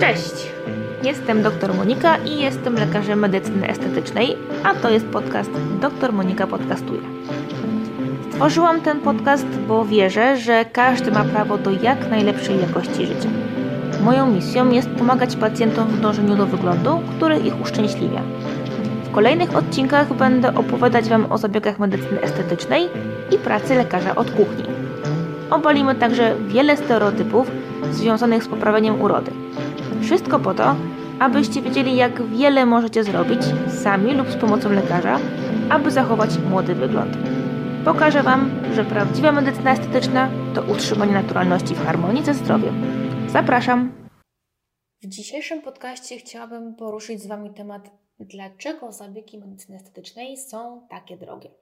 Cześć! Jestem dr Monika i jestem lekarzem medycyny estetycznej, a to jest podcast Dr Monika Podcastuje. Stworzyłam ten podcast, bo wierzę, że każdy ma prawo do jak najlepszej jakości życia. Moją misją jest pomagać pacjentom w dążeniu do wyglądu, który ich uszczęśliwia. W kolejnych odcinkach będę opowiadać Wam o zabiegach medycyny estetycznej i pracy lekarza od kuchni. Obalimy także wiele stereotypów związanych z poprawieniem urody. Wszystko po to, abyście wiedzieli, jak wiele możecie zrobić sami lub z pomocą lekarza, aby zachować młody wygląd. Pokażę Wam, że prawdziwa medycyna estetyczna to utrzymanie naturalności w harmonii ze zdrowiem. Zapraszam! W dzisiejszym podcaście chciałabym poruszyć z Wami temat, dlaczego zabiegi medycyny estetycznej są takie drogie.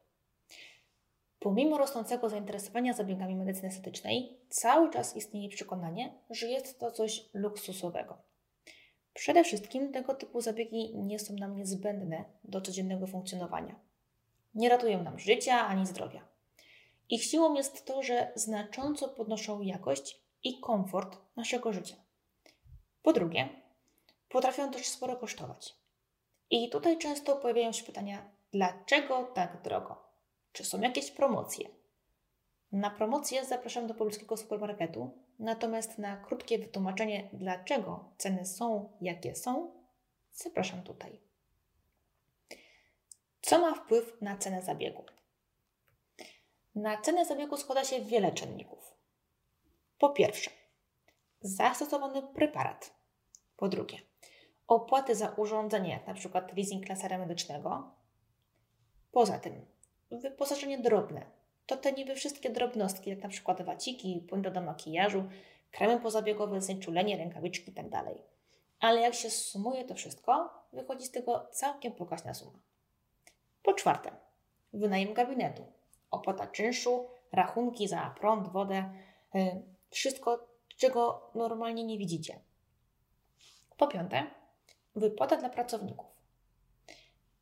Pomimo rosnącego zainteresowania zabiegami medycyny estetycznej, cały czas istnieje przekonanie, że jest to coś luksusowego. Przede wszystkim tego typu zabiegi nie są nam niezbędne do codziennego funkcjonowania. Nie ratują nam życia ani zdrowia. Ich siłą jest to, że znacząco podnoszą jakość i komfort naszego życia. Po drugie, potrafią też sporo kosztować. I tutaj często pojawiają się pytania, dlaczego tak drogo? Czy są jakieś promocje? Na promocję zapraszam do polskiego supermarketu, natomiast na krótkie wytłumaczenie, dlaczego ceny są jakie są, zapraszam tutaj. Co ma wpływ na cenę zabiegu? Na cenę zabiegu składa się wiele czynników. Po pierwsze, zastosowany preparat. Po drugie, opłaty za urządzenie, np. leasing lasera medycznego. Poza tym, wyposażenie drobne. To te niby wszystkie drobnostki, jak na przykład waciki, płyn do makijażu, kremy pozabiegowe, znieczulenie, rękawiczki itd. Tak Ale jak się sumuje to wszystko, wychodzi z tego całkiem pokaźna suma. Po czwarte, wynajem gabinetu, opłata czynszu, rachunki za prąd, wodę, yy, wszystko, czego normalnie nie widzicie. Po piąte, wypłata dla pracowników.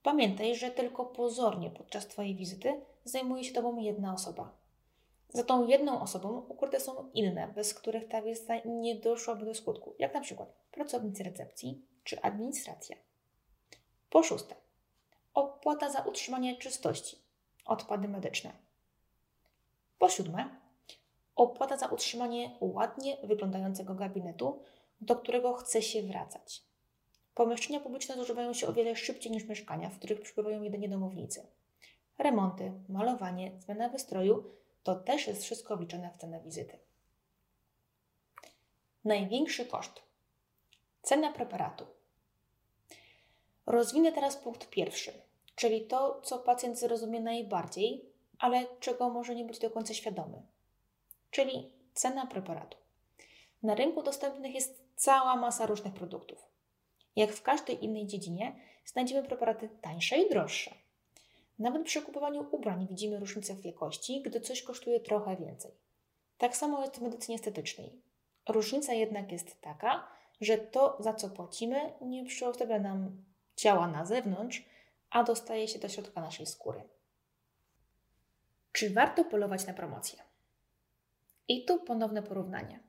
Pamiętaj, że tylko pozornie podczas Twojej wizyty zajmuje się Tobą jedna osoba. Za tą jedną osobą ukryte są inne, bez których ta wizyta nie doszłaby do skutku, jak na przykład pracownicy recepcji czy administracja. Po szóste, opłata za utrzymanie czystości, odpady medyczne. Po siódme, opłata za utrzymanie ładnie wyglądającego gabinetu, do którego chce się wracać. Pomieszczenia publiczne zużywają się o wiele szybciej niż mieszkania, w których przebywają jedynie domownicy. Remonty, malowanie, zmiana wystroju to też jest wszystko wliczone w cenę wizyty. Największy koszt. Cena preparatu. Rozwinę teraz punkt pierwszy, czyli to, co pacjent zrozumie najbardziej, ale czego może nie być do końca świadomy. Czyli cena preparatu. Na rynku dostępnych jest cała masa różnych produktów. Jak w każdej innej dziedzinie, znajdziemy preparaty tańsze i droższe. Nawet przy kupowaniu ubrań widzimy różnicę w jakości, gdy coś kosztuje trochę więcej. Tak samo jest w medycynie estetycznej. Różnica jednak jest taka, że to, za co płacimy, nie przyozdabia nam ciała na zewnątrz, a dostaje się do środka naszej skóry. Czy warto polować na promocję? I tu ponowne porównanie.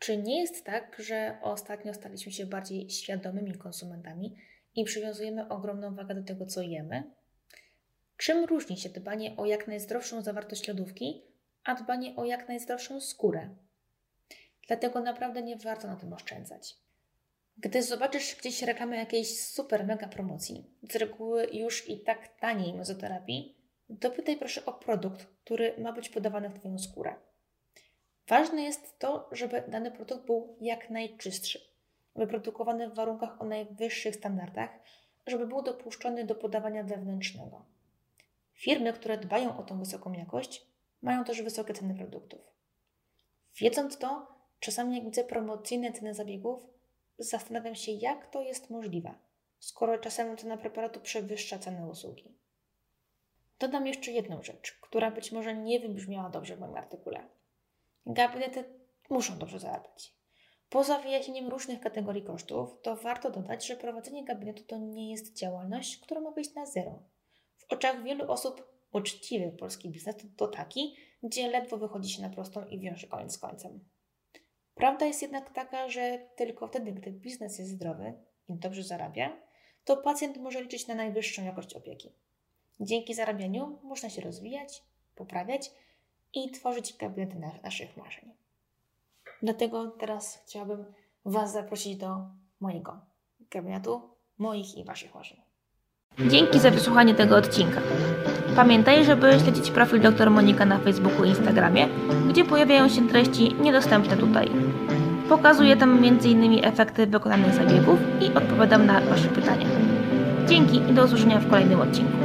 Czy nie jest tak, że ostatnio staliśmy się bardziej świadomymi konsumentami i przywiązujemy ogromną wagę do tego, co jemy? Czym różni się dbanie o jak najzdrowszą zawartość lodówki, a dbanie o jak najzdrowszą skórę? Dlatego naprawdę nie warto na tym oszczędzać. Gdy zobaczysz gdzieś reklamę jakiejś super mega promocji, z reguły już i tak taniej mezoterapii, dopytaj proszę o produkt, który ma być podawany w Twoją skórę. Ważne jest to, żeby dany produkt był jak najczystszy, wyprodukowany w warunkach o najwyższych standardach, żeby był dopuszczony do podawania wewnętrznego. Firmy, które dbają o tą wysoką jakość, mają też wysokie ceny produktów. Wiedząc to, czasami jak widzę promocyjne ceny zabiegów, zastanawiam się, jak to jest możliwe, skoro czasem cena preparatu przewyższa cenę usługi. Dodam jeszcze jedną rzecz, która być może nie wybrzmiała dobrze w moim artykule. Gabinety muszą dobrze zarabiać. Poza wyjaśnieniem różnych kategorii kosztów, to warto dodać, że prowadzenie gabinetu to nie jest działalność, która ma wyjść na zero. W oczach wielu osób uczciwy polski biznes to taki, gdzie ledwo wychodzi się na prostą i wiąże koniec z końcem. Prawda jest jednak taka, że tylko wtedy, gdy biznes jest zdrowy i dobrze zarabia, to pacjent może liczyć na najwyższą jakość opieki. Dzięki zarabianiu można się rozwijać, poprawiać i tworzyć gabinety naszych marzeń. Dlatego teraz chciałabym Was zaprosić do mojego gabinetu, moich i Waszych marzeń. Dzięki za wysłuchanie tego odcinka. Pamiętaj, żeby śledzić profil dr Monika na Facebooku i Instagramie, gdzie pojawiają się treści niedostępne tutaj. Pokazuję tam m.in. efekty wykonanych zabiegów i odpowiadam na Wasze pytania. Dzięki i do usłyszenia w kolejnym odcinku.